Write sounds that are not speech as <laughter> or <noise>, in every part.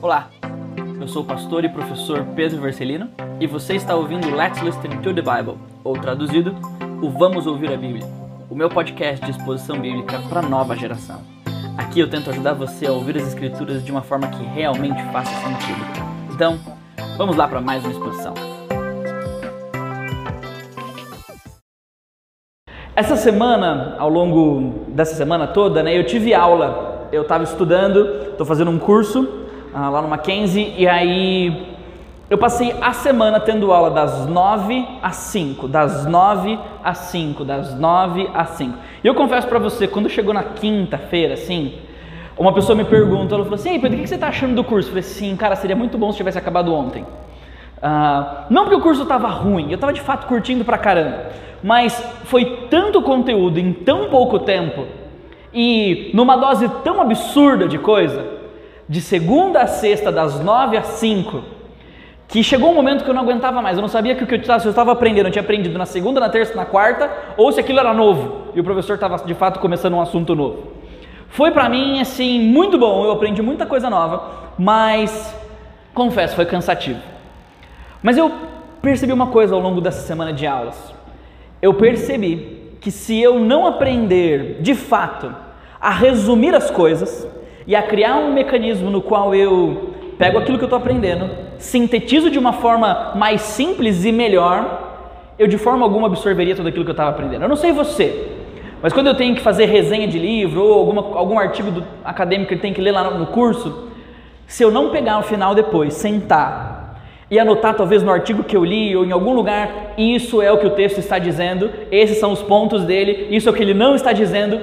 Olá, eu sou o pastor e professor Pedro Vercelino e você está ouvindo Let's Listen to the Bible, ou traduzido, o Vamos Ouvir a Bíblia, o meu podcast de exposição bíblica para nova geração. Aqui eu tento ajudar você a ouvir as Escrituras de uma forma que realmente faça sentido. Então, vamos lá para mais uma exposição. Essa semana, ao longo dessa semana toda, né, eu tive aula. Eu estava estudando, estou fazendo um curso ah, lá no Mackenzie, e aí eu passei a semana tendo aula das 9 às 5, das 9 às 5, das 9 às 5. E eu confesso para você, quando chegou na quinta-feira, assim, uma pessoa me pergunta, ela falou assim, Ei, Pedro, o que você está achando do curso? Eu falei assim, cara, seria muito bom se tivesse acabado ontem. Uh, não porque o curso estava ruim, eu estava de fato curtindo pra caramba, mas foi tanto conteúdo em tão pouco tempo e numa dose tão absurda de coisa de segunda a sexta, das nove às cinco, que chegou um momento que eu não aguentava mais. Eu não sabia que o que eu estava aprendendo, eu tinha aprendido na segunda, na terça, na quarta, ou se aquilo era novo e o professor estava de fato começando um assunto novo. Foi para mim assim muito bom. Eu aprendi muita coisa nova, mas confesso, foi cansativo. Mas eu percebi uma coisa ao longo dessa semana de aulas. Eu percebi que se eu não aprender de fato a resumir as coisas, e a criar um mecanismo no qual eu pego aquilo que eu estou aprendendo, sintetizo de uma forma mais simples e melhor, eu de forma alguma absorveria tudo aquilo que eu estava aprendendo. Eu não sei você, mas quando eu tenho que fazer resenha de livro ou alguma, algum artigo do, acadêmico que tenho que ler lá no, no curso, se eu não pegar no final depois, sentar e anotar talvez no artigo que eu li ou em algum lugar, isso é o que o texto está dizendo, esses são os pontos dele, isso é o que ele não está dizendo,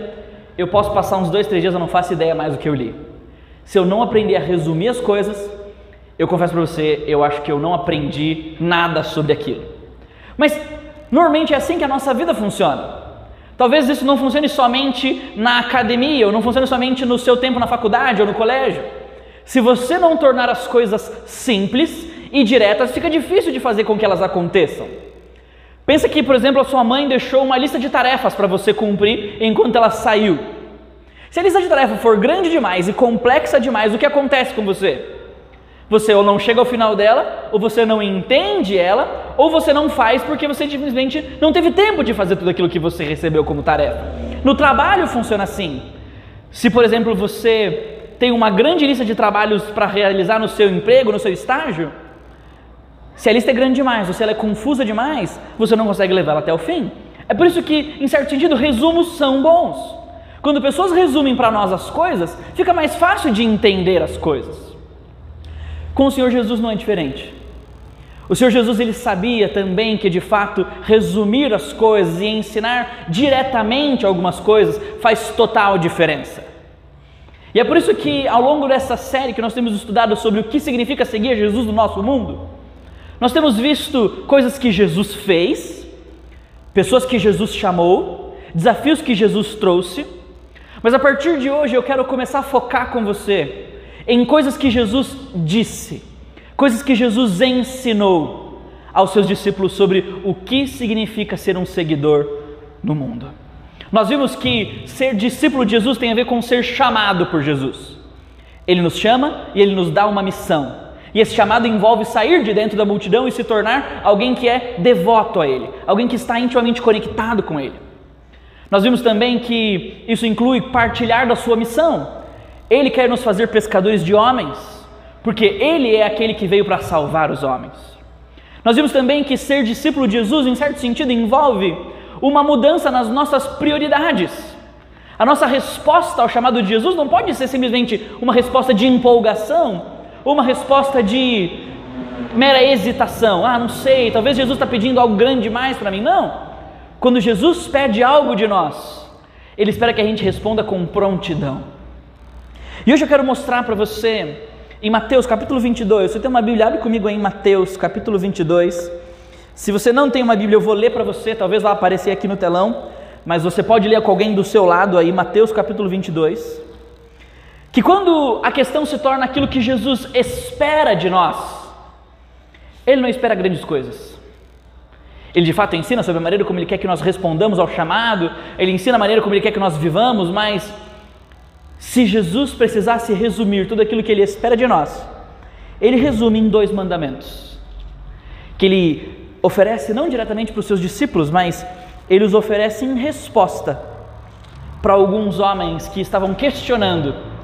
eu posso passar uns dois, três dias, eu não faço ideia mais do que eu li. Se eu não aprender a resumir as coisas, eu confesso para você, eu acho que eu não aprendi nada sobre aquilo. Mas normalmente é assim que a nossa vida funciona. Talvez isso não funcione somente na academia, ou não funcione somente no seu tempo na faculdade ou no colégio. Se você não tornar as coisas simples e diretas, fica difícil de fazer com que elas aconteçam. Pensa que, por exemplo, a sua mãe deixou uma lista de tarefas para você cumprir enquanto ela saiu. Se a lista de tarefas for grande demais e complexa demais, o que acontece com você? Você ou não chega ao final dela, ou você não entende ela, ou você não faz porque você simplesmente não teve tempo de fazer tudo aquilo que você recebeu como tarefa. No trabalho funciona assim. Se, por exemplo, você tem uma grande lista de trabalhos para realizar no seu emprego, no seu estágio, se a lista é grande demais ou se ela é confusa demais, você não consegue levá-la até o fim. É por isso que, em certo sentido, resumos são bons. Quando pessoas resumem para nós as coisas, fica mais fácil de entender as coisas. Com o Senhor Jesus não é diferente. O Senhor Jesus ele sabia também que de fato resumir as coisas e ensinar diretamente algumas coisas faz total diferença. E é por isso que ao longo dessa série que nós temos estudado sobre o que significa seguir Jesus no nosso mundo, nós temos visto coisas que Jesus fez, pessoas que Jesus chamou, desafios que Jesus trouxe, mas a partir de hoje eu quero começar a focar com você em coisas que Jesus disse, coisas que Jesus ensinou aos seus discípulos sobre o que significa ser um seguidor no mundo. Nós vimos que ser discípulo de Jesus tem a ver com ser chamado por Jesus. Ele nos chama e ele nos dá uma missão. E esse chamado envolve sair de dentro da multidão e se tornar alguém que é devoto a Ele, alguém que está intimamente conectado com Ele. Nós vimos também que isso inclui partilhar da sua missão. Ele quer nos fazer pescadores de homens, porque Ele é aquele que veio para salvar os homens. Nós vimos também que ser discípulo de Jesus, em certo sentido, envolve uma mudança nas nossas prioridades. A nossa resposta ao chamado de Jesus não pode ser simplesmente uma resposta de empolgação, ou uma resposta de mera hesitação. Ah, não sei, talvez Jesus está pedindo algo grande demais para mim. Não. Quando Jesus pede algo de nós, Ele espera que a gente responda com prontidão. E hoje eu quero mostrar para você, em Mateus capítulo 22, você tem uma Bíblia, abre comigo em Mateus capítulo 22. Se você não tem uma Bíblia, eu vou ler para você, talvez vá aparecer aqui no telão, mas você pode ler com alguém do seu lado aí, Mateus capítulo 22 que quando a questão se torna aquilo que Jesus espera de nós, Ele não espera grandes coisas. Ele de fato ensina sobre a maneira como Ele quer que nós respondamos ao chamado, Ele ensina a maneira como Ele quer que nós vivamos, mas se Jesus precisasse resumir tudo aquilo que Ele espera de nós, ele resume em dois mandamentos, que ele oferece não diretamente para os seus discípulos, mas ele os oferece em resposta para alguns homens que estavam questionando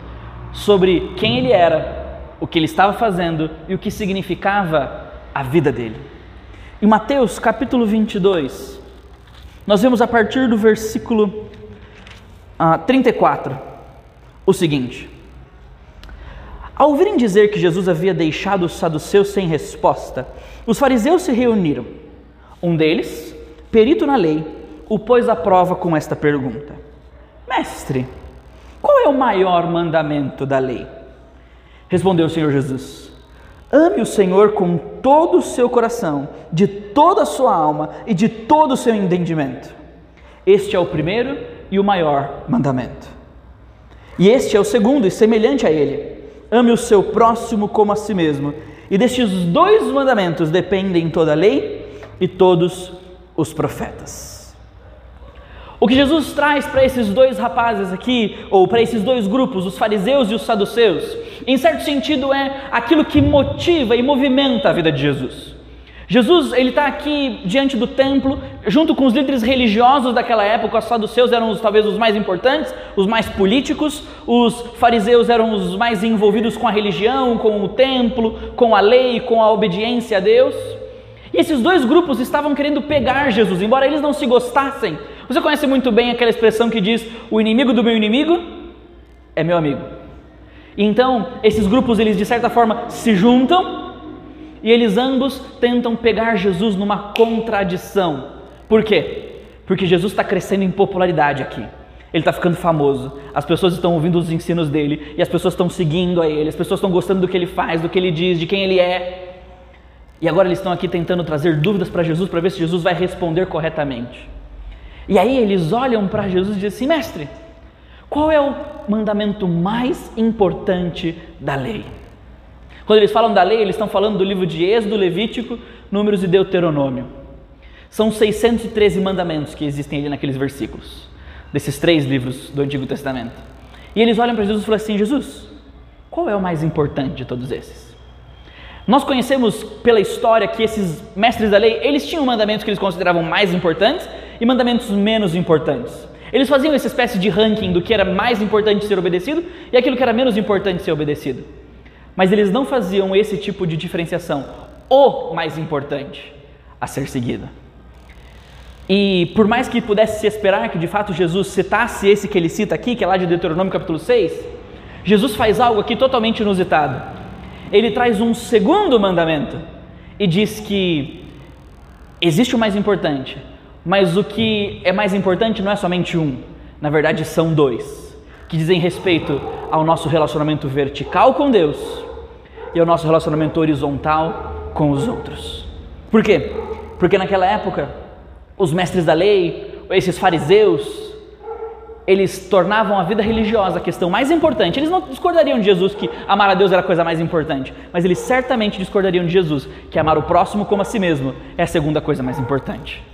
sobre quem ele era, o que ele estava fazendo e o que significava a vida dele. Em Mateus capítulo 22, nós vemos a partir do versículo ah, 34 o seguinte: Ao ouvirem dizer que Jesus havia deixado os saduceus sem resposta, os fariseus se reuniram. Um deles, perito na lei, o pôs à prova com esta pergunta: Mestre, qual é o maior mandamento da lei? Respondeu o Senhor Jesus: Ame o Senhor com todo o seu coração, de toda a sua alma e de todo o seu entendimento. Este é o primeiro e o maior mandamento. E este é o segundo e semelhante a ele: ame o seu próximo como a si mesmo. E destes dois mandamentos dependem toda a lei e todos os profetas. O que Jesus traz para esses dois rapazes aqui, ou para esses dois grupos, os fariseus e os saduceus, em certo sentido é aquilo que motiva e movimenta a vida de Jesus. Jesus ele está aqui diante do templo, junto com os líderes religiosos daquela época. Os saduceus eram os, talvez os mais importantes, os mais políticos. Os fariseus eram os mais envolvidos com a religião, com o templo, com a lei, com a obediência a Deus. E esses dois grupos estavam querendo pegar Jesus, embora eles não se gostassem, você conhece muito bem aquela expressão que diz: o inimigo do meu inimigo é meu amigo. Então, esses grupos, eles de certa forma se juntam e eles ambos tentam pegar Jesus numa contradição. Por quê? Porque Jesus está crescendo em popularidade aqui. Ele está ficando famoso, as pessoas estão ouvindo os ensinos dele e as pessoas estão seguindo a ele, as pessoas estão gostando do que ele faz, do que ele diz, de quem ele é. E agora eles estão aqui tentando trazer dúvidas para Jesus para ver se Jesus vai responder corretamente. E aí eles olham para Jesus e dizem assim: Mestre, qual é o mandamento mais importante da lei? Quando eles falam da lei, eles estão falando do livro de Êxodo, Levítico, Números e Deuteronômio. São 613 mandamentos que existem ali naqueles versículos, desses três livros do Antigo Testamento. E eles olham para Jesus e falam assim: Jesus, qual é o mais importante de todos esses? Nós conhecemos pela história que esses mestres da lei, eles tinham mandamentos que eles consideravam mais importantes e mandamentos menos importantes. Eles faziam essa espécie de ranking do que era mais importante ser obedecido e aquilo que era menos importante ser obedecido. Mas eles não faziam esse tipo de diferenciação. O mais importante a ser seguido. E por mais que pudesse se esperar que de fato Jesus citasse esse que ele cita aqui, que é lá de Deuteronômio capítulo 6, Jesus faz algo aqui totalmente inusitado. Ele traz um segundo mandamento e diz que existe o mais importante, mas o que é mais importante não é somente um, na verdade são dois, que dizem respeito ao nosso relacionamento vertical com Deus e ao nosso relacionamento horizontal com os outros. Por quê? Porque naquela época, os mestres da lei, esses fariseus, eles tornavam a vida religiosa a questão mais importante. Eles não discordariam de Jesus que amar a Deus era a coisa mais importante, mas eles certamente discordariam de Jesus que amar o próximo como a si mesmo é a segunda coisa mais importante.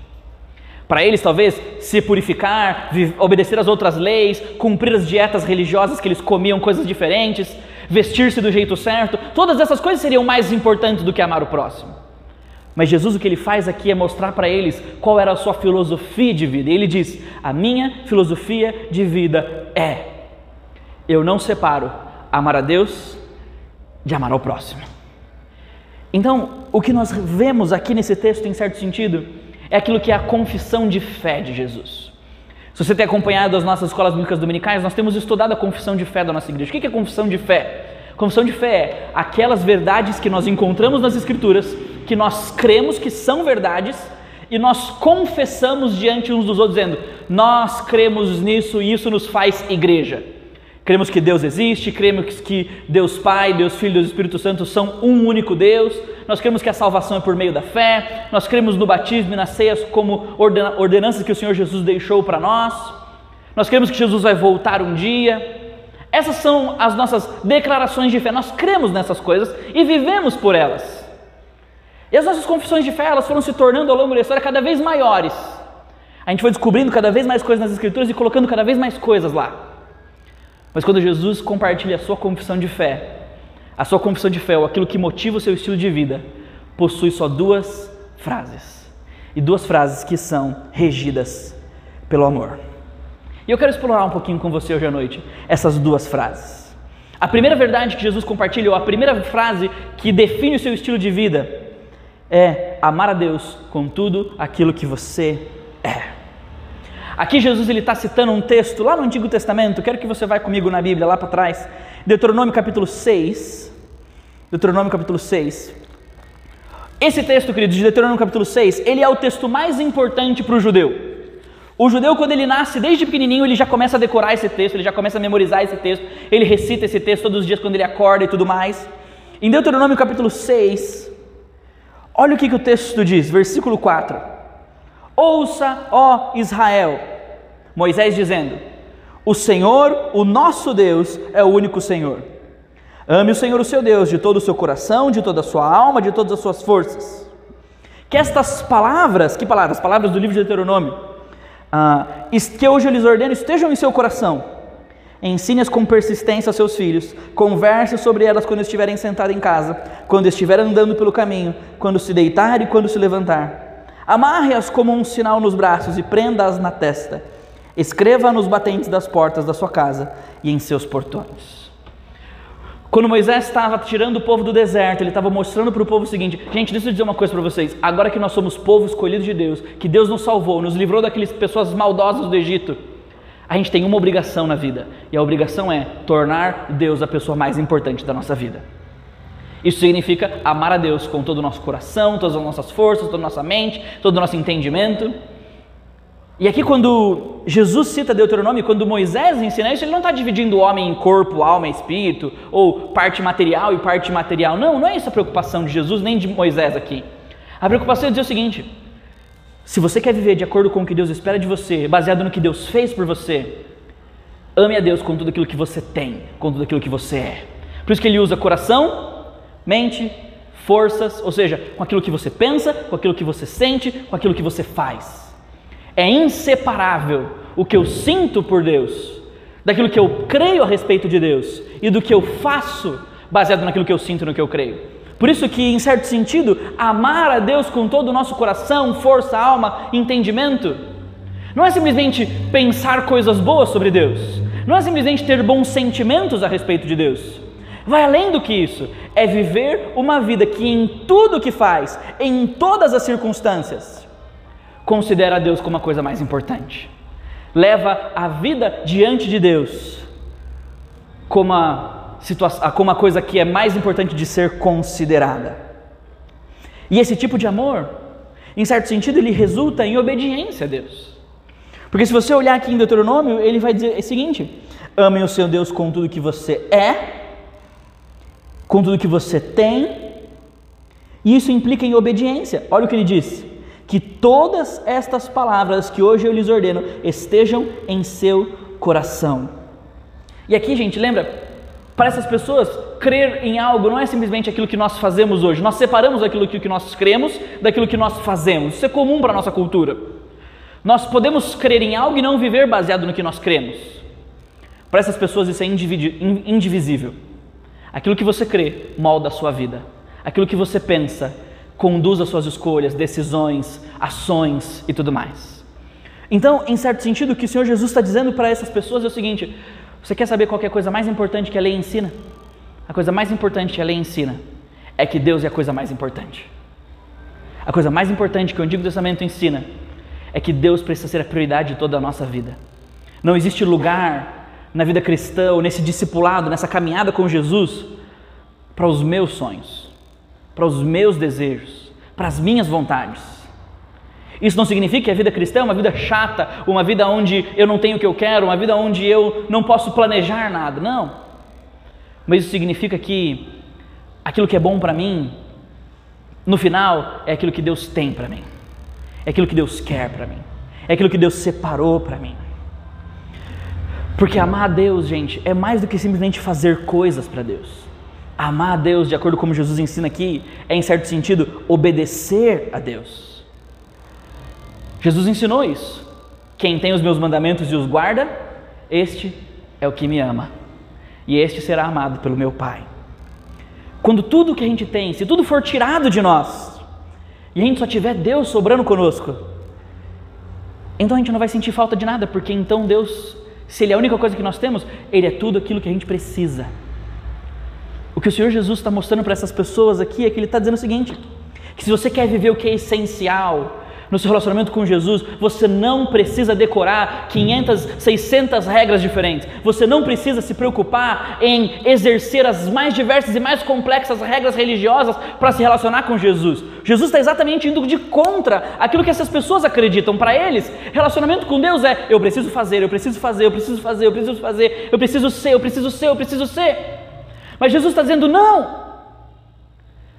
Para eles, talvez, se purificar, obedecer às outras leis, cumprir as dietas religiosas que eles comiam coisas diferentes, vestir-se do jeito certo, todas essas coisas seriam mais importantes do que amar o próximo. Mas Jesus o que ele faz aqui é mostrar para eles qual era a sua filosofia de vida. E ele diz: A minha filosofia de vida é: eu não separo amar a Deus de amar ao próximo. Então, o que nós vemos aqui nesse texto, em certo sentido, é aquilo que é a confissão de fé de Jesus. Se você tem acompanhado as nossas escolas bíblicas dominicais, nós temos estudado a confissão de fé da nossa igreja. O que é confissão de fé? Confissão de fé é aquelas verdades que nós encontramos nas Escrituras, que nós cremos que são verdades e nós confessamos diante uns dos outros, dizendo: Nós cremos nisso e isso nos faz igreja. Cremos que Deus existe, cremos que Deus Pai, Deus Filho Deus Espírito Santo são um único Deus. Nós cremos que a salvação é por meio da fé. Nós cremos no batismo e nas ceias como ordenanças que o Senhor Jesus deixou para nós. Nós cremos que Jesus vai voltar um dia. Essas são as nossas declarações de fé. Nós cremos nessas coisas e vivemos por elas. E as nossas confissões de fé, elas foram se tornando ao longo da história cada vez maiores. A gente foi descobrindo cada vez mais coisas nas escrituras e colocando cada vez mais coisas lá. Mas quando Jesus compartilha a sua confissão de fé, a sua confissão de fé, ou aquilo que motiva o seu estilo de vida, possui só duas frases. E duas frases que são regidas pelo amor. E eu quero explorar um pouquinho com você hoje à noite essas duas frases. A primeira verdade que Jesus compartilha, ou a primeira frase que define o seu estilo de vida, é amar a Deus com tudo aquilo que você. Aqui Jesus ele está citando um texto lá no Antigo Testamento, quero que você vá comigo na Bíblia, lá para trás, Deuteronômio capítulo 6. Deuteronômio capítulo 6. Esse texto, queridos, de Deuteronômio capítulo 6, ele é o texto mais importante para o judeu. O judeu, quando ele nasce, desde pequenininho, ele já começa a decorar esse texto, ele já começa a memorizar esse texto, ele recita esse texto todos os dias quando ele acorda e tudo mais. Em Deuteronômio capítulo 6, olha o que, que o texto diz, versículo 4. Ouça, ó Israel, Moisés dizendo: O Senhor, o nosso Deus, é o único Senhor. Ame o Senhor, o seu Deus, de todo o seu coração, de toda a sua alma, de todas as suas forças. Que estas palavras, que palavras? Palavras do livro de Deuteronômio ah, que hoje eu lhes ordeno estejam em seu coração. Ensine-as com persistência aos seus filhos. Converse sobre elas quando estiverem sentados em casa, quando estiver andando pelo caminho, quando se deitar e quando se levantar. Amarre-as como um sinal nos braços e prenda-as na testa. Escreva nos batentes das portas da sua casa e em seus portões. Quando Moisés estava tirando o povo do deserto, ele estava mostrando para o povo o seguinte: gente, deixa eu dizer uma coisa para vocês. Agora que nós somos povo escolhido de Deus, que Deus nos salvou, nos livrou daquelas pessoas maldosas do Egito, a gente tem uma obrigação na vida, e a obrigação é tornar Deus a pessoa mais importante da nossa vida. Isso significa amar a Deus com todo o nosso coração, todas as nossas forças, toda a nossa mente, todo o nosso entendimento. E aqui, quando Jesus cita Deuteronômio, quando Moisés ensina isso, ele não está dividindo o homem em corpo, alma e espírito, ou parte material e parte material. Não, não é essa a preocupação de Jesus nem de Moisés aqui. A preocupação é dizer o seguinte: se você quer viver de acordo com o que Deus espera de você, baseado no que Deus fez por você, ame a Deus com tudo aquilo que você tem, com tudo aquilo que você é. Por isso que ele usa coração, mente, forças, ou seja, com aquilo que você pensa, com aquilo que você sente, com aquilo que você faz. É inseparável o que eu sinto por Deus, daquilo que eu creio a respeito de Deus e do que eu faço baseado naquilo que eu sinto e no que eu creio. Por isso que, em certo sentido, amar a Deus com todo o nosso coração, força, alma, entendimento, não é simplesmente pensar coisas boas sobre Deus, não é simplesmente ter bons sentimentos a respeito de Deus. Vai além do que isso, é viver uma vida que em tudo que faz, em todas as circunstâncias, considera Deus como a coisa mais importante. Leva a vida diante de Deus como a, situação, como a coisa que é mais importante de ser considerada. E esse tipo de amor, em certo sentido, ele resulta em obediência a Deus. Porque se você olhar aqui em Deuteronômio, ele vai dizer o seguinte: amem o seu Deus com tudo que você é, com tudo que você tem, e isso implica em obediência. Olha o que ele diz: que todas estas palavras que hoje eu lhes ordeno estejam em seu coração. E aqui, gente, lembra? Para essas pessoas, crer em algo não é simplesmente aquilo que nós fazemos hoje. Nós separamos aquilo que nós cremos daquilo que nós fazemos. Isso é comum para a nossa cultura. Nós podemos crer em algo e não viver baseado no que nós cremos. Para essas pessoas, isso é indivisível. Aquilo que você crê molda a sua vida. Aquilo que você pensa conduz as suas escolhas, decisões, ações e tudo mais. Então, em certo sentido, o que o Senhor Jesus está dizendo para essas pessoas é o seguinte: você quer saber qual é a coisa mais importante que a lei ensina? A coisa mais importante que a lei ensina é que Deus é a coisa mais importante. A coisa mais importante que o Antigo Testamento ensina é que Deus precisa ser a prioridade de toda a nossa vida. Não existe lugar na vida cristã ou nesse discipulado, nessa caminhada com Jesus, para os meus sonhos para os meus desejos, para as minhas vontades. Isso não significa que a vida cristã é uma vida chata, uma vida onde eu não tenho o que eu quero, uma vida onde eu não posso planejar nada. Não. Mas isso significa que aquilo que é bom para mim, no final, é aquilo que Deus tem para mim, é aquilo que Deus quer para mim, é aquilo que Deus separou para mim. Porque amar a Deus, gente, é mais do que simplesmente fazer coisas para Deus. Amar a Deus, de acordo com como Jesus ensina aqui, é em certo sentido obedecer a Deus. Jesus ensinou isso. Quem tem os meus mandamentos e os guarda, este é o que me ama. E este será amado pelo meu Pai. quando tudo que a gente tem, se tudo for tirado de nós, e a gente só tiver Deus sobrando conosco, então a gente não vai sentir falta de nada, porque então Deus, se Ele é a única coisa que nós temos, Ele é tudo aquilo que a gente precisa. O que o Senhor Jesus está mostrando para essas pessoas aqui é que Ele está dizendo o seguinte: que se você quer viver o que é essencial, no seu relacionamento com Jesus, você não precisa decorar 500, 600 regras diferentes. Você não precisa se preocupar em exercer as mais diversas e mais complexas regras religiosas para se relacionar com Jesus. Jesus está exatamente indo de contra aquilo que essas pessoas acreditam. Para eles, relacionamento com Deus é eu preciso fazer, eu preciso fazer, eu preciso fazer, eu preciso fazer, eu preciso ser, eu preciso ser, eu preciso ser. Mas Jesus está dizendo não.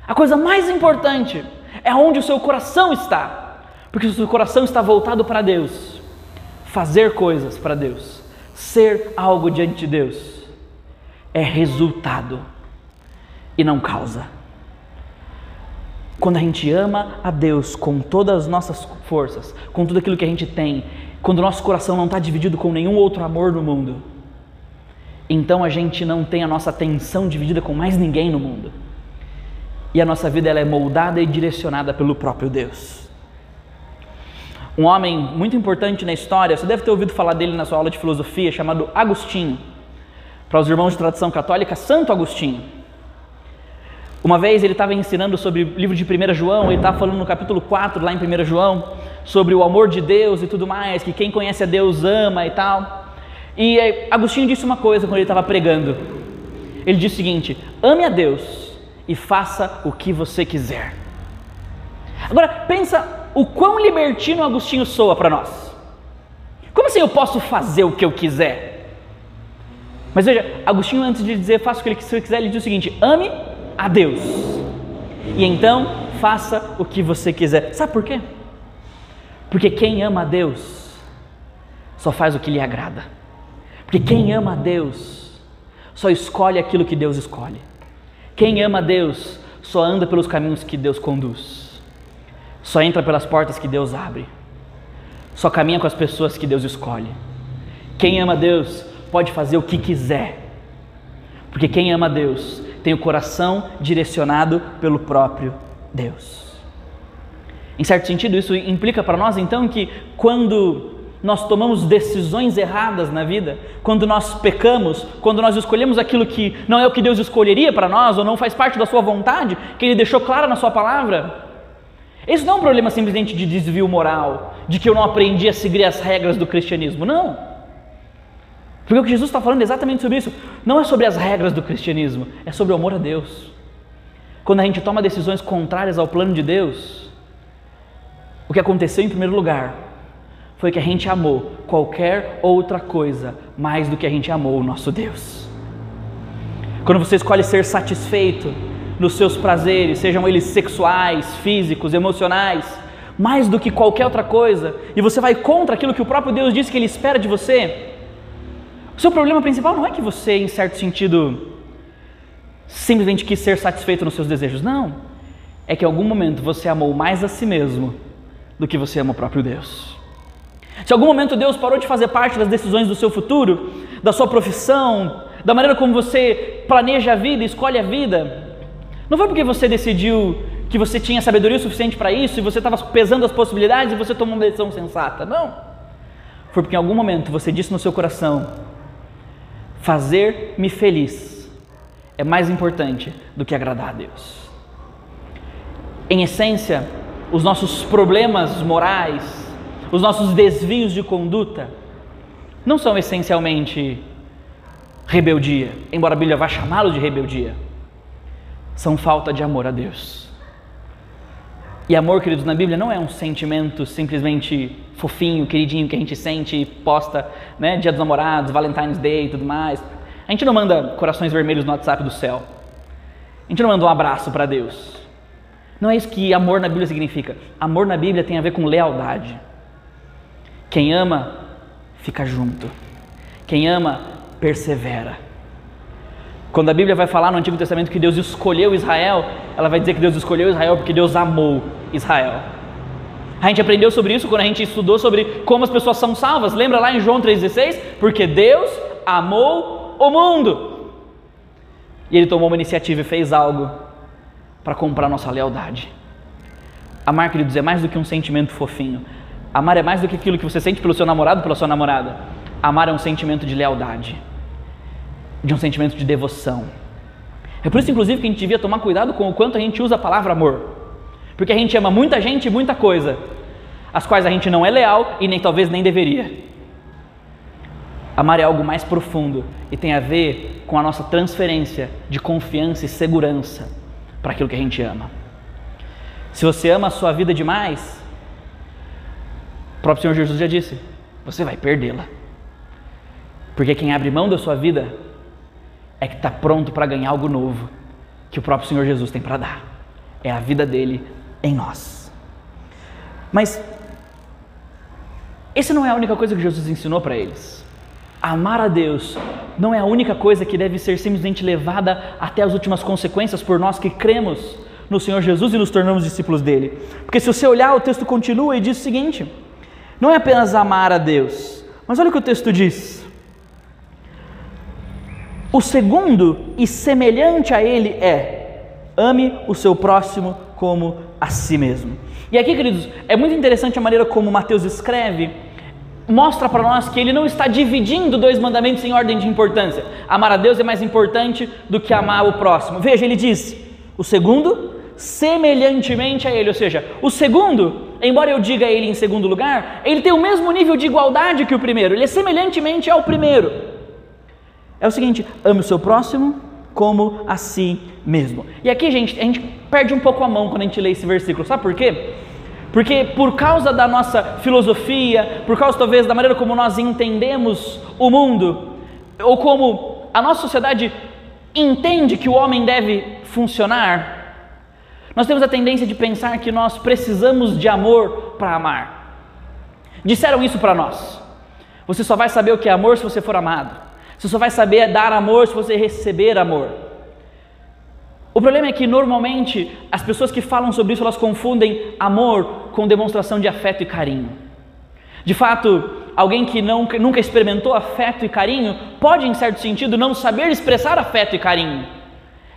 A coisa mais importante é onde o seu coração está. Porque o seu coração está voltado para Deus, fazer coisas para Deus, ser algo diante de Deus, é resultado e não causa. Quando a gente ama a Deus com todas as nossas forças, com tudo aquilo que a gente tem, quando o nosso coração não está dividido com nenhum outro amor no mundo, então a gente não tem a nossa atenção dividida com mais ninguém no mundo. E a nossa vida ela é moldada e direcionada pelo próprio Deus um homem muito importante na história, você deve ter ouvido falar dele na sua aula de filosofia, chamado Agostinho. Para os irmãos de tradição católica, Santo Agostinho. Uma vez ele estava ensinando sobre o livro de 1 João, ele estava falando no capítulo 4, lá em 1 João, sobre o amor de Deus e tudo mais, que quem conhece a Deus ama e tal. E Agostinho disse uma coisa quando ele estava pregando. Ele disse o seguinte: ame a Deus e faça o que você quiser. Agora pensa o quão libertino Agostinho soa para nós. Como assim eu posso fazer o que eu quiser? Mas veja, Agostinho, antes de dizer faça o que ele quiser, ele diz o seguinte: ame a Deus. E então faça o que você quiser. Sabe por quê? Porque quem ama a Deus só faz o que lhe agrada. Porque quem ama a Deus só escolhe aquilo que Deus escolhe. Quem ama a Deus só anda pelos caminhos que Deus conduz. Só entra pelas portas que Deus abre. Só caminha com as pessoas que Deus escolhe. Quem ama Deus pode fazer o que quiser. Porque quem ama Deus tem o coração direcionado pelo próprio Deus. Em certo sentido, isso implica para nós então que quando nós tomamos decisões erradas na vida, quando nós pecamos, quando nós escolhemos aquilo que não é o que Deus escolheria para nós ou não faz parte da sua vontade, que Ele deixou claro na Sua palavra, esse não é um problema simplesmente de desvio moral, de que eu não aprendi a seguir as regras do cristianismo. Não. Porque o que Jesus está falando é exatamente sobre isso. Não é sobre as regras do cristianismo, é sobre o amor a Deus. Quando a gente toma decisões contrárias ao plano de Deus, o que aconteceu em primeiro lugar foi que a gente amou qualquer outra coisa mais do que a gente amou o nosso Deus. Quando você escolhe ser satisfeito nos seus prazeres, sejam eles sexuais, físicos, emocionais, mais do que qualquer outra coisa, e você vai contra aquilo que o próprio Deus disse que Ele espera de você, o seu problema principal não é que você, em certo sentido, simplesmente quis ser satisfeito nos seus desejos, não. É que em algum momento você amou mais a si mesmo do que você ama o próprio Deus. Se em algum momento Deus parou de fazer parte das decisões do seu futuro, da sua profissão, da maneira como você planeja a vida, escolhe a vida, não foi porque você decidiu que você tinha sabedoria suficiente para isso e você estava pesando as possibilidades e você tomou uma decisão sensata. Não. Foi porque em algum momento você disse no seu coração: fazer-me feliz é mais importante do que agradar a Deus. Em essência, os nossos problemas morais, os nossos desvios de conduta, não são essencialmente rebeldia, embora a Bíblia vá chamá-lo de rebeldia são falta de amor a Deus. E amor, queridos, na Bíblia não é um sentimento simplesmente fofinho, queridinho que a gente sente e posta, né, Dia dos Namorados, Valentine's Day e tudo mais. A gente não manda corações vermelhos no WhatsApp do céu. A gente não manda um abraço para Deus. Não é isso que amor na Bíblia significa. Amor na Bíblia tem a ver com lealdade. Quem ama, fica junto. Quem ama, persevera. Quando a Bíblia vai falar no Antigo Testamento que Deus escolheu Israel, ela vai dizer que Deus escolheu Israel porque Deus amou Israel. A gente aprendeu sobre isso quando a gente estudou sobre como as pessoas são salvas. Lembra lá em João 3,16? Porque Deus amou o mundo. E ele tomou uma iniciativa e fez algo para comprar nossa lealdade. Amar, queridos, é mais do que um sentimento fofinho. Amar é mais do que aquilo que você sente pelo seu namorado, pela sua namorada. Amar é um sentimento de lealdade, de um sentimento de devoção. É por isso, inclusive, que a gente devia tomar cuidado com o quanto a gente usa a palavra amor. Porque a gente ama muita gente e muita coisa, as quais a gente não é leal e nem talvez nem deveria. Amar é algo mais profundo e tem a ver com a nossa transferência de confiança e segurança para aquilo que a gente ama. Se você ama a sua vida demais, o próprio Senhor Jesus já disse, você vai perdê-la. Porque quem abre mão da sua vida é que está pronto para ganhar algo novo que o próprio Senhor Jesus tem para dar. É a vida dele em nós. Mas essa não é a única coisa que Jesus ensinou para eles. Amar a Deus não é a única coisa que deve ser simplesmente levada até as últimas consequências por nós que cremos no Senhor Jesus e nos tornamos discípulos dele. Porque se você olhar, o texto continua e diz o seguinte: não é apenas amar a Deus, mas olha o que o texto diz. O segundo e semelhante a ele é: ame o seu próximo como a si mesmo. E aqui, queridos, é muito interessante a maneira como Mateus escreve mostra para nós que ele não está dividindo dois mandamentos em ordem de importância. Amar a Deus é mais importante do que amar o próximo. Veja, ele diz: o segundo, semelhantemente a ele, ou seja, o segundo, embora eu diga ele em segundo lugar, ele tem o mesmo nível de igualdade que o primeiro, ele é semelhantemente ao primeiro. É o seguinte: ame o seu próximo como a si mesmo. E aqui, gente, a gente perde um pouco a mão quando a gente lê esse versículo, sabe por quê? Porque por causa da nossa filosofia, por causa talvez da maneira como nós entendemos o mundo, ou como a nossa sociedade entende que o homem deve funcionar, nós temos a tendência de pensar que nós precisamos de amor para amar. Disseram isso para nós. Você só vai saber o que é amor se você for amado. Você só vai saber dar amor se você receber amor. O problema é que normalmente as pessoas que falam sobre isso elas confundem amor com demonstração de afeto e carinho. De fato, alguém que não, nunca experimentou afeto e carinho pode, em certo sentido, não saber expressar afeto e carinho.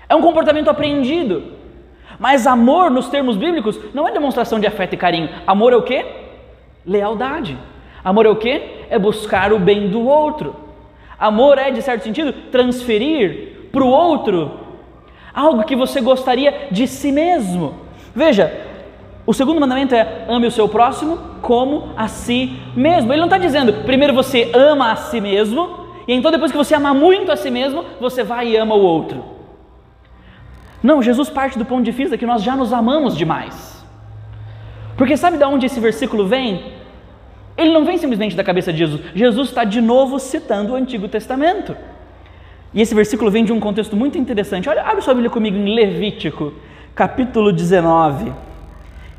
É um comportamento aprendido. Mas amor, nos termos bíblicos, não é demonstração de afeto e carinho. Amor é o quê? Lealdade. Amor é o quê? É buscar o bem do outro. Amor é, de certo sentido, transferir para o outro algo que você gostaria de si mesmo. Veja, o segundo mandamento é ame o seu próximo como a si mesmo. Ele não está dizendo primeiro você ama a si mesmo, e então depois que você ama muito a si mesmo, você vai e ama o outro. Não, Jesus parte do ponto de vista que nós já nos amamos demais. Porque sabe de onde esse versículo vem? Ele não vem simplesmente da cabeça de Jesus. Jesus está de novo citando o Antigo Testamento. E esse versículo vem de um contexto muito interessante. Olha, abre sua Bíblia comigo em Levítico, capítulo 19.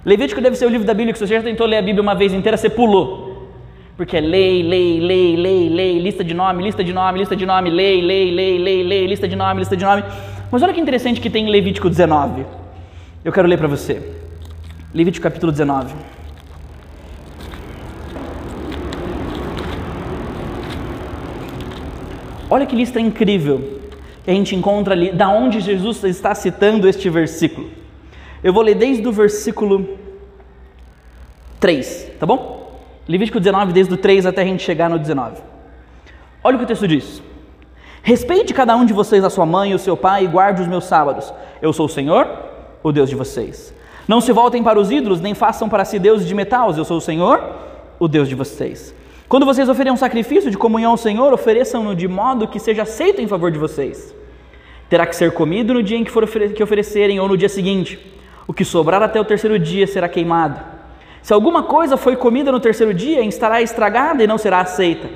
Levítico deve ser o livro da Bíblia que você já tentou ler a Bíblia uma vez inteira, você pulou. Porque é lei, lei, lei, lei, lei, lista de nome, lista de nome, lista de nome, lei, lei, lei, lei, lei, lista de nome, lista de nome. Mas olha que interessante que tem em Levítico 19. Eu quero ler para você. Levítico capítulo 19. Olha que lista incrível que a gente encontra ali, da onde Jesus está citando este versículo. Eu vou ler desde o versículo 3, tá bom? Levítico 19, desde o 3 até a gente chegar no 19. Olha o que o texto diz: Respeite cada um de vocês a sua mãe e o seu pai e guarde os meus sábados. Eu sou o Senhor, o Deus de vocês. Não se voltem para os ídolos, nem façam para si deuses de metais. Eu sou o Senhor, o Deus de vocês. Quando vocês oferecerem um sacrifício de comunhão ao Senhor, ofereçam-no de modo que seja aceito em favor de vocês. Terá que ser comido no dia em que, for que oferecerem ou no dia seguinte. O que sobrar até o terceiro dia será queimado. Se alguma coisa foi comida no terceiro dia, estará estragada e não será aceita.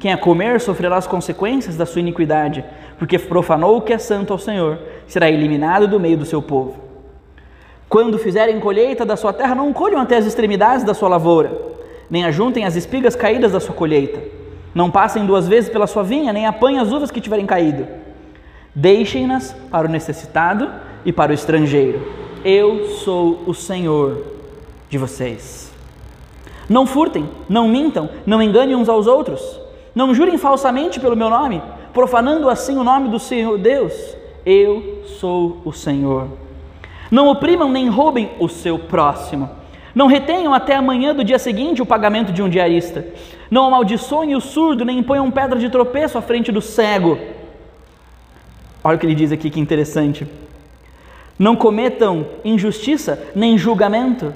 Quem a comer sofrerá as consequências da sua iniquidade, porque profanou o que é santo ao Senhor, será eliminado do meio do seu povo. Quando fizerem colheita da sua terra, não colham até as extremidades da sua lavoura nem ajuntem as espigas caídas da sua colheita. Não passem duas vezes pela sua vinha, nem apanhem as uvas que tiverem caído. Deixem-nas para o necessitado e para o estrangeiro. Eu sou o Senhor de vocês. Não furtem, não mintam, não enganem uns aos outros. Não jurem falsamente pelo meu nome, profanando assim o nome do Senhor Deus. Eu sou o Senhor. Não oprimam nem roubem o seu próximo. Não retenham até amanhã do dia seguinte o pagamento de um diarista. Não amaldiçoem o surdo, nem ponham pedra de tropeço à frente do cego. Olha o que ele diz aqui, que interessante. Não cometam injustiça nem julgamento.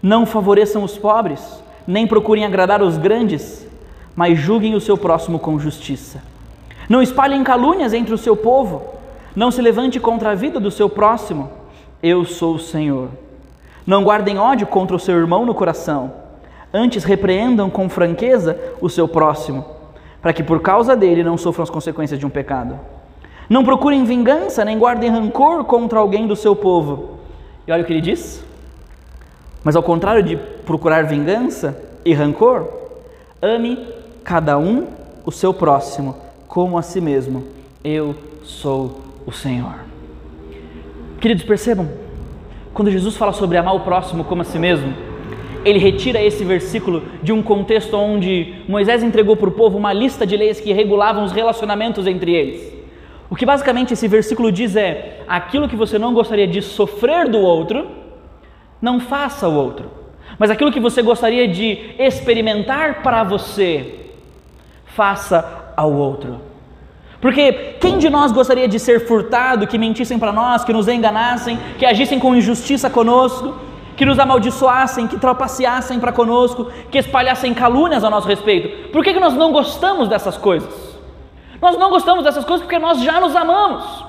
Não favoreçam os pobres, nem procurem agradar os grandes, mas julguem o seu próximo com justiça. Não espalhem calúnias entre o seu povo. Não se levante contra a vida do seu próximo. Eu sou o Senhor. Não guardem ódio contra o seu irmão no coração. Antes repreendam com franqueza o seu próximo, para que por causa dele não sofram as consequências de um pecado. Não procurem vingança, nem guardem rancor contra alguém do seu povo. E olha o que ele diz. Mas ao contrário de procurar vingança e rancor, ame cada um o seu próximo como a si mesmo. Eu sou o Senhor. Queridos, percebam, quando Jesus fala sobre amar o próximo como a si mesmo, ele retira esse versículo de um contexto onde Moisés entregou para o povo uma lista de leis que regulavam os relacionamentos entre eles. O que basicamente esse versículo diz é: aquilo que você não gostaria de sofrer do outro, não faça o outro. Mas aquilo que você gostaria de experimentar para você, faça ao outro. Porque quem de nós gostaria de ser furtado, que mentissem para nós, que nos enganassem, que agissem com injustiça conosco, que nos amaldiçoassem, que trapaceassem para conosco, que espalhassem calúnias a nosso respeito? Por que, que nós não gostamos dessas coisas? Nós não gostamos dessas coisas porque nós já nos amamos,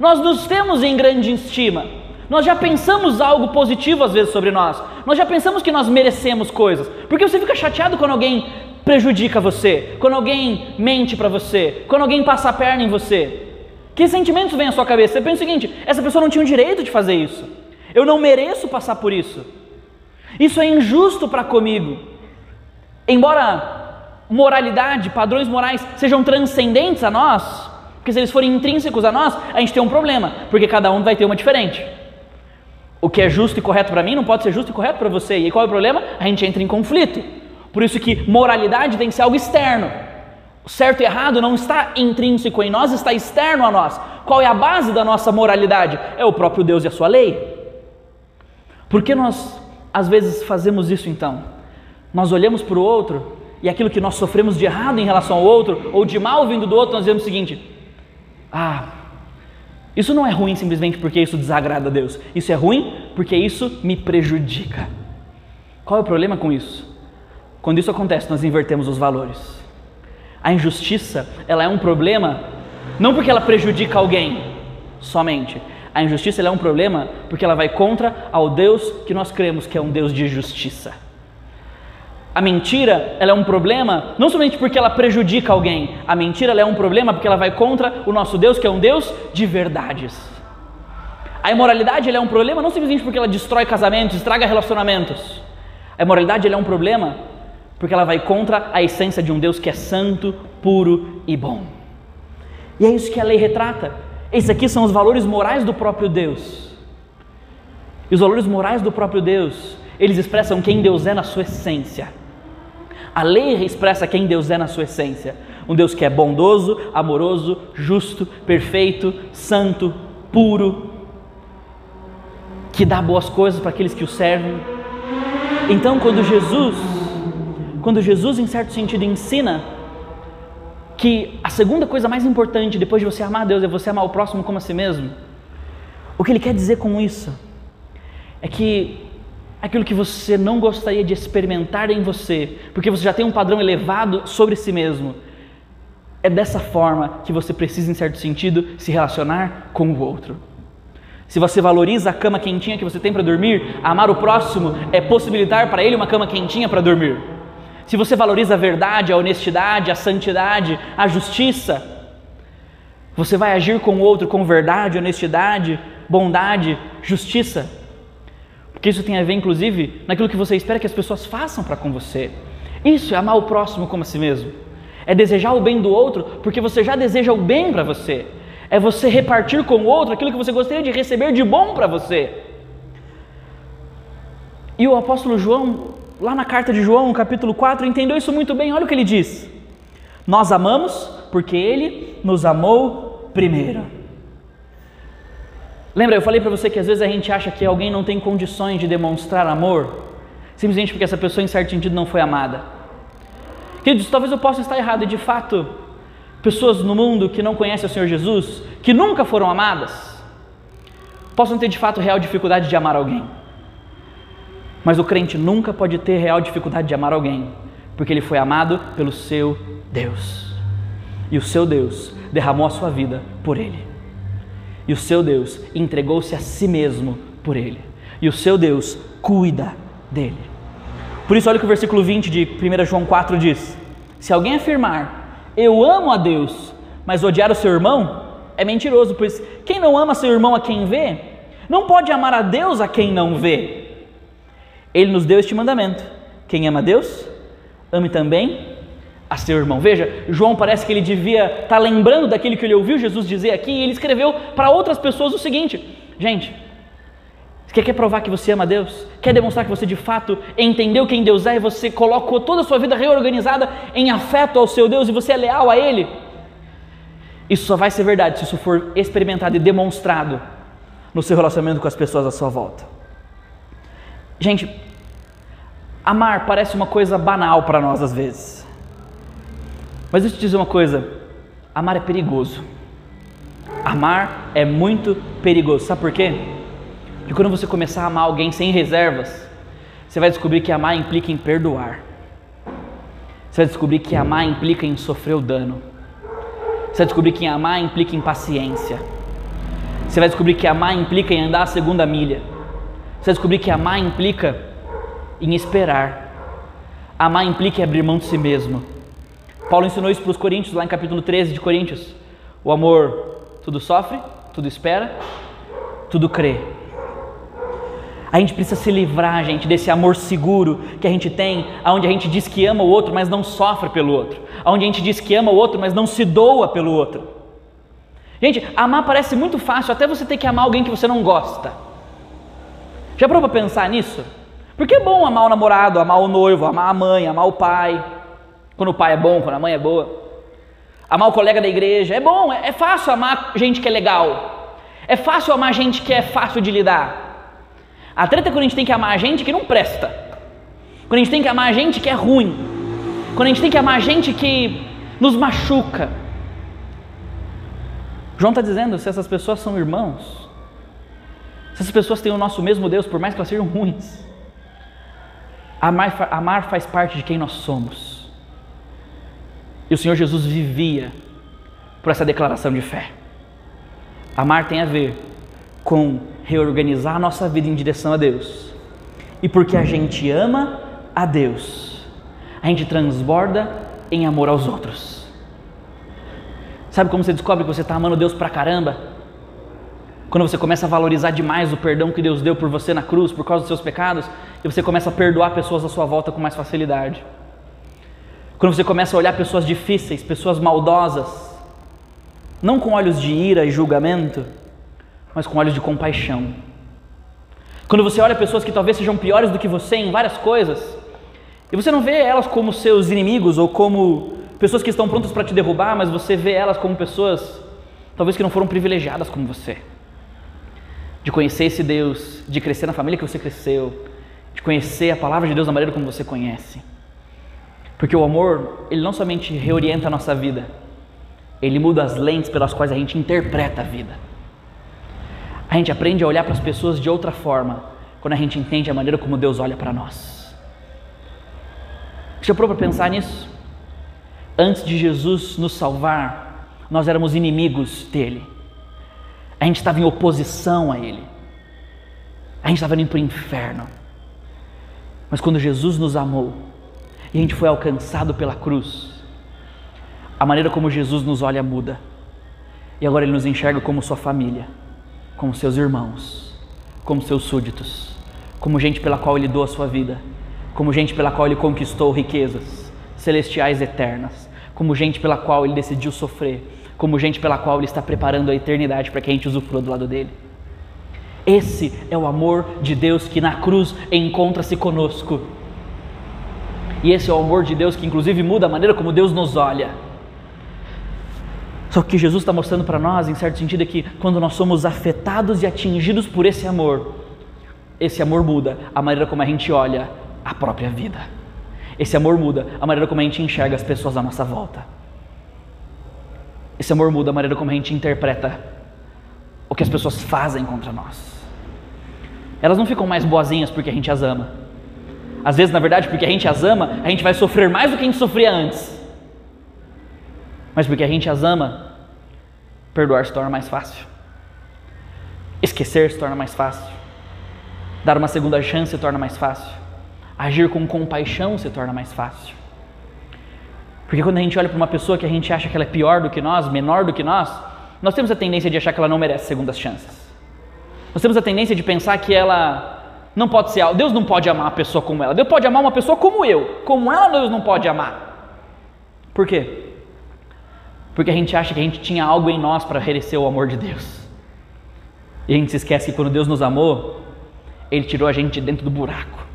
nós nos temos em grande estima, nós já pensamos algo positivo às vezes sobre nós, nós já pensamos que nós merecemos coisas. Por que você fica chateado quando alguém prejudica você, quando alguém mente para você, quando alguém passa a perna em você? Que sentimentos vêm à sua cabeça? Você pensa o seguinte: essa pessoa não tinha o direito de fazer isso, eu não mereço passar por isso, isso é injusto para comigo. Embora moralidade, padrões morais sejam transcendentes a nós, porque se eles forem intrínsecos a nós, a gente tem um problema, porque cada um vai ter uma diferente. O que é justo e correto para mim não pode ser justo e correto para você. E qual é o problema? A gente entra em conflito. Por isso que moralidade tem que ser algo externo. O certo e errado não está intrínseco em nós, está externo a nós. Qual é a base da nossa moralidade? É o próprio Deus e a sua lei. Por que nós às vezes fazemos isso então? Nós olhamos para o outro e aquilo que nós sofremos de errado em relação ao outro, ou de mal vindo do outro, nós dizemos o seguinte: Ah, isso não é ruim simplesmente porque isso desagrada a Deus. Isso é ruim porque isso me prejudica. Qual é o problema com isso? Quando isso acontece, nós invertemos os valores. A injustiça, ela é um problema não porque ela prejudica alguém somente. A injustiça é um problema porque ela vai contra ao Deus que nós cremos que é um Deus de justiça. A mentira, é um problema não somente porque ela prejudica alguém. A mentira é um problema porque ela vai contra o nosso Deus, que é um Deus de verdades. A imoralidade é um problema não simplesmente porque ela destrói casamentos, estraga relacionamentos. A imoralidade é um problema porque ela vai contra a essência de um Deus que é santo, puro e bom. E é isso que a lei retrata. Esses aqui são os valores morais do próprio Deus. E os valores morais do próprio Deus, eles expressam quem Deus é na sua essência. A lei expressa quem Deus é na sua essência. Um Deus que é bondoso, amoroso, justo, perfeito, santo, puro, que dá boas coisas para aqueles que o servem. Então, quando Jesus quando Jesus, em certo sentido, ensina que a segunda coisa mais importante depois de você amar Deus é você amar o próximo como a si mesmo, o que ele quer dizer com isso é que aquilo que você não gostaria de experimentar em você, porque você já tem um padrão elevado sobre si mesmo, é dessa forma que você precisa, em certo sentido, se relacionar com o outro. Se você valoriza a cama quentinha que você tem para dormir, amar o próximo é possibilitar para ele uma cama quentinha para dormir se você valoriza a verdade, a honestidade, a santidade, a justiça, você vai agir com o outro com verdade, honestidade, bondade, justiça. Porque isso tem a ver, inclusive, naquilo que você espera que as pessoas façam para com você. Isso é amar o próximo como a si mesmo. É desejar o bem do outro porque você já deseja o bem para você. É você repartir com o outro aquilo que você gostaria de receber de bom para você. E o apóstolo João lá na carta de João, capítulo 4, entendeu isso muito bem. Olha o que ele diz: Nós amamos porque ele nos amou primeiro. Lembra, eu falei para você que às vezes a gente acha que alguém não tem condições de demonstrar amor, simplesmente porque essa pessoa, em certo sentido, não foi amada. Queridos, talvez eu possa estar errado, e de fato, pessoas no mundo que não conhecem o Senhor Jesus, que nunca foram amadas, possam ter de fato real dificuldade de amar alguém. Mas o crente nunca pode ter real dificuldade de amar alguém, porque ele foi amado pelo seu Deus. E o seu Deus derramou a sua vida por ele. E o seu Deus entregou-se a si mesmo por ele. E o seu Deus cuida dele. Por isso, olha o que o versículo 20 de 1 João 4 diz: Se alguém afirmar, eu amo a Deus, mas odiar o seu irmão, é mentiroso, pois quem não ama seu irmão a quem vê, não pode amar a Deus a quem não vê. Ele nos deu este mandamento: quem ama Deus, ame também a seu irmão. Veja, João parece que ele devia estar tá lembrando daquilo que ele ouviu Jesus dizer aqui, e ele escreveu para outras pessoas o seguinte: gente, você quer provar que você ama Deus? Quer demonstrar que você de fato entendeu quem Deus é e você colocou toda a sua vida reorganizada em afeto ao seu Deus e você é leal a Ele? Isso só vai ser verdade se isso for experimentado e demonstrado no seu relacionamento com as pessoas à sua volta. Gente, amar parece uma coisa banal para nós às vezes. Mas deixa eu te dizer uma coisa: amar é perigoso. Amar é muito perigoso. Sabe por quê? Porque quando você começar a amar alguém sem reservas, você vai descobrir que amar implica em perdoar. Você vai descobrir que amar implica em sofrer o dano. Você vai descobrir que amar implica em paciência. Você vai descobrir que amar implica em andar a segunda milha. Você vai descobrir que amar implica em esperar. Amar implica abrir mão de si mesmo. Paulo ensinou isso para os Coríntios, lá em capítulo 13 de Coríntios. O amor tudo sofre, tudo espera, tudo crê. A gente precisa se livrar, gente, desse amor seguro que a gente tem, onde a gente diz que ama o outro, mas não sofre pelo outro. Onde a gente diz que ama o outro, mas não se doa pelo outro. Gente, amar parece muito fácil, até você ter que amar alguém que você não gosta. Já parou para pensar nisso? Porque é bom amar o namorado, amar o noivo, amar a mãe, amar o pai. Quando o pai é bom, quando a mãe é boa. Amar o colega da igreja. É bom, é, é fácil amar gente que é legal. É fácil amar gente que é fácil de lidar. A treta é quando a gente tem que amar a gente que não presta. Quando a gente tem que amar a gente que é ruim. Quando a gente tem que amar a gente que nos machuca. João está dizendo: se essas pessoas são irmãos, se essas pessoas têm o nosso mesmo Deus, por mais que elas sejam ruins, amar, amar faz parte de quem nós somos. E o Senhor Jesus vivia por essa declaração de fé. Amar tem a ver com reorganizar a nossa vida em direção a Deus. E porque a gente ama a Deus, a gente transborda em amor aos outros. Sabe como você descobre que você está amando Deus pra caramba? Quando você começa a valorizar demais o perdão que Deus deu por você na cruz, por causa dos seus pecados, e você começa a perdoar pessoas à sua volta com mais facilidade. Quando você começa a olhar pessoas difíceis, pessoas maldosas, não com olhos de ira e julgamento, mas com olhos de compaixão. Quando você olha pessoas que talvez sejam piores do que você em várias coisas, e você não vê elas como seus inimigos ou como pessoas que estão prontas para te derrubar, mas você vê elas como pessoas talvez que não foram privilegiadas como você. De conhecer esse Deus, de crescer na família que você cresceu, de conhecer a palavra de Deus da maneira como você conhece. Porque o amor, ele não somente reorienta a nossa vida, ele muda as lentes pelas quais a gente interpreta a vida. A gente aprende a olhar para as pessoas de outra forma quando a gente entende a maneira como Deus olha para nós. Você parou para pensar nisso? Antes de Jesus nos salvar, nós éramos inimigos dele. A gente estava em oposição a ele. A gente estava indo para o inferno. Mas quando Jesus nos amou e a gente foi alcançado pela cruz, a maneira como Jesus nos olha muda. E agora ele nos enxerga como sua família como seus irmãos, como seus súditos, como gente pela qual ele doa a sua vida, como gente pela qual ele conquistou riquezas celestiais eternas, como gente pela qual ele decidiu sofrer, como gente pela qual ele está preparando a eternidade para que a gente usufrua do lado dele. Esse é o amor de Deus que na cruz encontra-se conosco. E esse é o amor de Deus que inclusive muda a maneira como Deus nos olha. Só que Jesus está mostrando para nós, em certo sentido, é que quando nós somos afetados e atingidos por esse amor, esse amor muda a maneira como a gente olha a própria vida. Esse amor muda a maneira como a gente enxerga as pessoas à nossa volta. Esse amor muda a maneira como a gente interpreta o que as pessoas fazem contra nós. Elas não ficam mais boazinhas porque a gente as ama. Às vezes, na verdade, porque a gente as ama, a gente vai sofrer mais do que a gente sofria antes. Mas porque a gente as ama, perdoar se torna mais fácil. Esquecer se torna mais fácil. Dar uma segunda chance se torna mais fácil. Agir com compaixão se torna mais fácil. Porque quando a gente olha para uma pessoa que a gente acha que ela é pior do que nós, menor do que nós, nós temos a tendência de achar que ela não merece segundas chances. Nós temos a tendência de pensar que ela não pode ser. Deus não pode amar uma pessoa como ela. Deus pode amar uma pessoa como eu. Como ela, Deus não pode amar. Por quê? Porque a gente acha que a gente tinha algo em nós para merecer o amor de Deus. E a gente se esquece que quando Deus nos amou, Ele tirou a gente de dentro do buraco.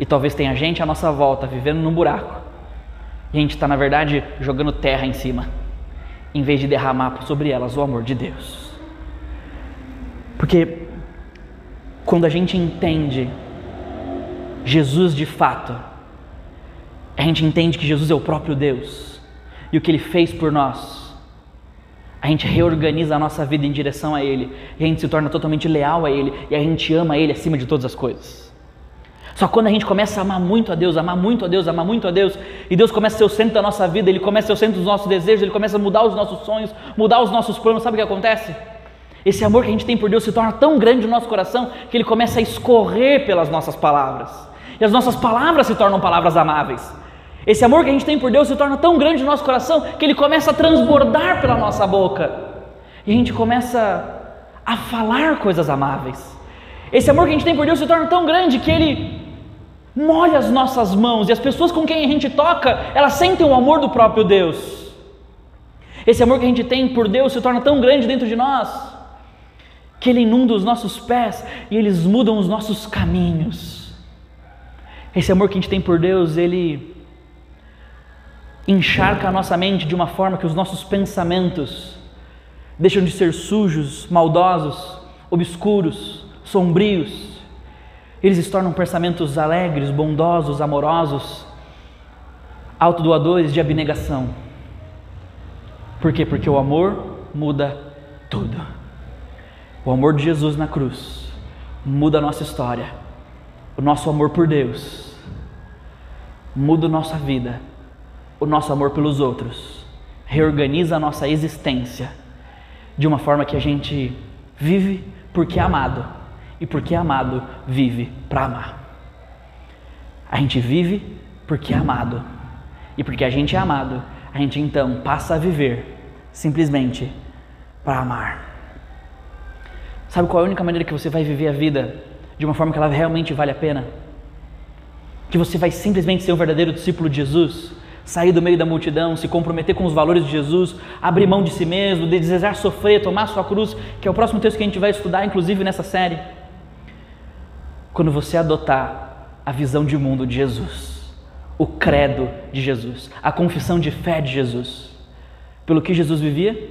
E talvez tenha gente à nossa volta vivendo num buraco. E a gente está, na verdade, jogando terra em cima, em vez de derramar sobre elas o amor de Deus. Porque quando a gente entende Jesus de fato, a gente entende que Jesus é o próprio Deus e o que ele fez por nós. A gente reorganiza a nossa vida em direção a Ele, e a gente se torna totalmente leal a Ele, e a gente ama Ele acima de todas as coisas. Só quando a gente começa a amar muito a Deus, amar muito a Deus, amar muito a Deus, e Deus começa a ser o centro da nossa vida, Ele começa a ser o centro dos nossos desejos, Ele começa a mudar os nossos sonhos, mudar os nossos planos, sabe o que acontece? Esse amor que a gente tem por Deus se torna tão grande no nosso coração que ele começa a escorrer pelas nossas palavras. E as nossas palavras se tornam palavras amáveis. Esse amor que a gente tem por Deus se torna tão grande no nosso coração que ele começa a transbordar pela nossa boca. E a gente começa a falar coisas amáveis. Esse amor que a gente tem por Deus se torna tão grande que ele molha as nossas mãos e as pessoas com quem a gente toca, elas sentem o amor do próprio Deus. Esse amor que a gente tem por Deus se torna tão grande dentro de nós que Ele inunda os nossos pés e eles mudam os nossos caminhos. Esse amor que a gente tem por Deus, ele encharca a nossa mente de uma forma que os nossos pensamentos deixam de ser sujos, maldosos, obscuros, sombrios. Eles se tornam pensamentos alegres, bondosos, amorosos, autodoadores de abnegação. Por quê? Porque o amor muda tudo. O amor de Jesus na cruz muda a nossa história. O nosso amor por Deus muda a nossa vida. O nosso amor pelos outros reorganiza a nossa existência de uma forma que a gente vive porque é amado e porque é amado vive para amar. A gente vive porque é amado e porque a gente é amado, a gente então passa a viver simplesmente para amar. Sabe qual é a única maneira que você vai viver a vida de uma forma que ela realmente vale a pena? Que você vai simplesmente ser um verdadeiro discípulo de Jesus, sair do meio da multidão, se comprometer com os valores de Jesus, abrir mão de si mesmo, de desejar sofrer, tomar sua cruz, que é o próximo texto que a gente vai estudar, inclusive nessa série. Quando você adotar a visão de mundo de Jesus, o credo de Jesus, a confissão de fé de Jesus, pelo que Jesus vivia?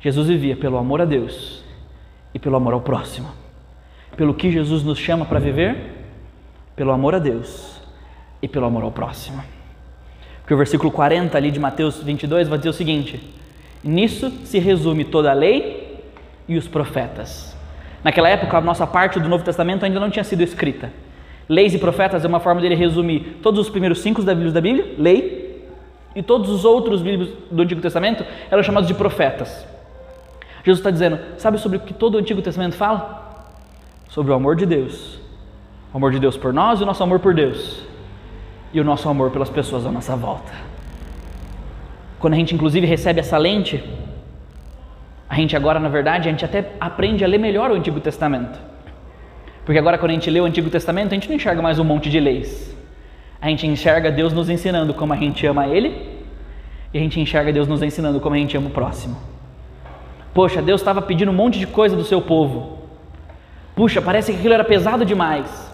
Jesus vivia pelo amor a Deus e pelo amor ao próximo. Pelo que Jesus nos chama para viver? Pelo amor a Deus e pelo amor ao próximo. Porque o versículo 40 ali de Mateus 22 vai dizer o seguinte: Nisso se resume toda a lei e os profetas. Naquela época, a nossa parte do Novo Testamento ainda não tinha sido escrita. Leis e profetas é uma forma dele resumir todos os primeiros cinco Bíblia, da Bíblia lei, e todos os outros livros do Antigo Testamento eram chamados de profetas. Jesus está dizendo: sabe sobre o que todo o Antigo Testamento fala? Sobre o amor de Deus. O amor de Deus por nós e o nosso amor por Deus. E o nosso amor pelas pessoas à nossa volta. Quando a gente, inclusive, recebe essa lente, a gente agora, na verdade, a gente até aprende a ler melhor o Antigo Testamento. Porque agora, quando a gente lê o Antigo Testamento, a gente não enxerga mais um monte de leis. A gente enxerga Deus nos ensinando como a gente ama Ele, e a gente enxerga Deus nos ensinando como a gente ama o próximo. Poxa, Deus estava pedindo um monte de coisa do seu povo. Puxa, parece que aquilo era pesado demais.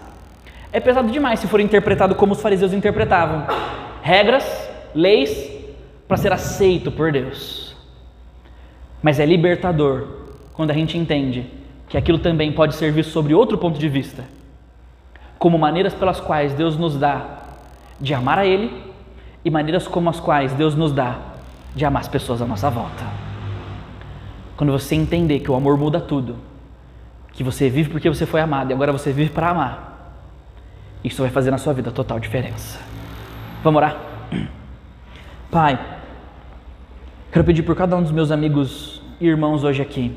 É pesado demais se for interpretado como os fariseus interpretavam. Regras, leis, para ser aceito por Deus. Mas é libertador quando a gente entende que aquilo também pode servir sobre outro ponto de vista, como maneiras pelas quais Deus nos dá de amar a Ele e maneiras como as quais Deus nos dá de amar as pessoas à nossa volta. Quando você entender que o amor muda tudo, que você vive porque você foi amado e agora você vive para amar, isso vai fazer na sua vida total diferença. Vamos orar? <clears throat> Pai, quero pedir por cada um dos meus amigos e irmãos hoje aqui,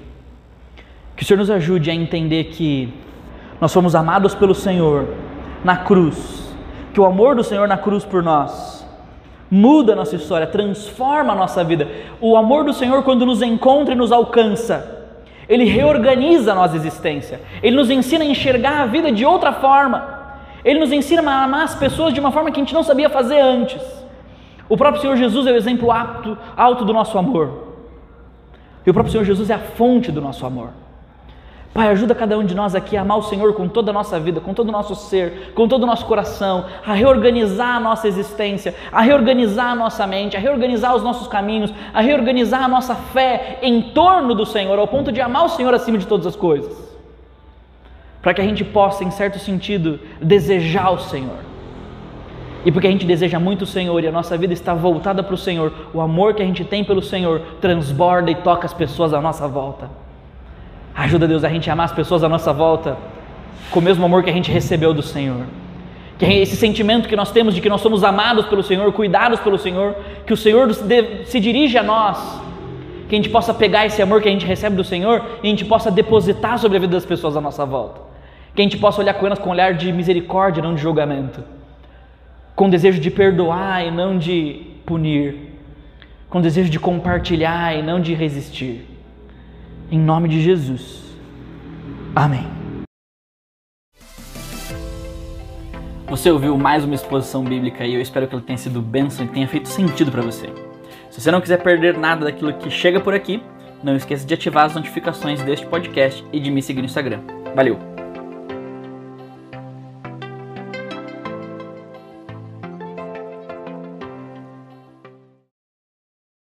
que o Senhor nos ajude a entender que nós fomos amados pelo Senhor na cruz, que o amor do Senhor na cruz por nós muda a nossa história, transforma a nossa vida. O amor do Senhor, quando nos encontra e nos alcança, ele reorganiza a nossa existência, ele nos ensina a enxergar a vida de outra forma, ele nos ensina a amar as pessoas de uma forma que a gente não sabia fazer antes. O próprio Senhor Jesus é o exemplo alto, alto do nosso amor. E o próprio Senhor Jesus é a fonte do nosso amor. Pai, ajuda cada um de nós aqui a amar o Senhor com toda a nossa vida, com todo o nosso ser, com todo o nosso coração, a reorganizar a nossa existência, a reorganizar a nossa mente, a reorganizar os nossos caminhos, a reorganizar a nossa fé em torno do Senhor, ao ponto de amar o Senhor acima de todas as coisas. Para que a gente possa, em certo sentido, desejar o Senhor e porque a gente deseja muito o Senhor e a nossa vida está voltada para o Senhor, o amor que a gente tem pelo Senhor transborda e toca as pessoas à nossa volta. Ajuda Deus a gente a amar as pessoas à nossa volta com o mesmo amor que a gente recebeu do Senhor. Que esse sentimento que nós temos de que nós somos amados pelo Senhor, cuidados pelo Senhor, que o Senhor se dirige a nós, que a gente possa pegar esse amor que a gente recebe do Senhor e a gente possa depositar sobre a vida das pessoas à nossa volta. Que a gente possa olhar com elas com um olhar de misericórdia, não de julgamento com desejo de perdoar e não de punir, com desejo de compartilhar e não de resistir. Em nome de Jesus. Amém. Você ouviu mais uma exposição bíblica e eu espero que ela tenha sido bênção e tenha feito sentido para você. Se você não quiser perder nada daquilo que chega por aqui, não esqueça de ativar as notificações deste podcast e de me seguir no Instagram. Valeu!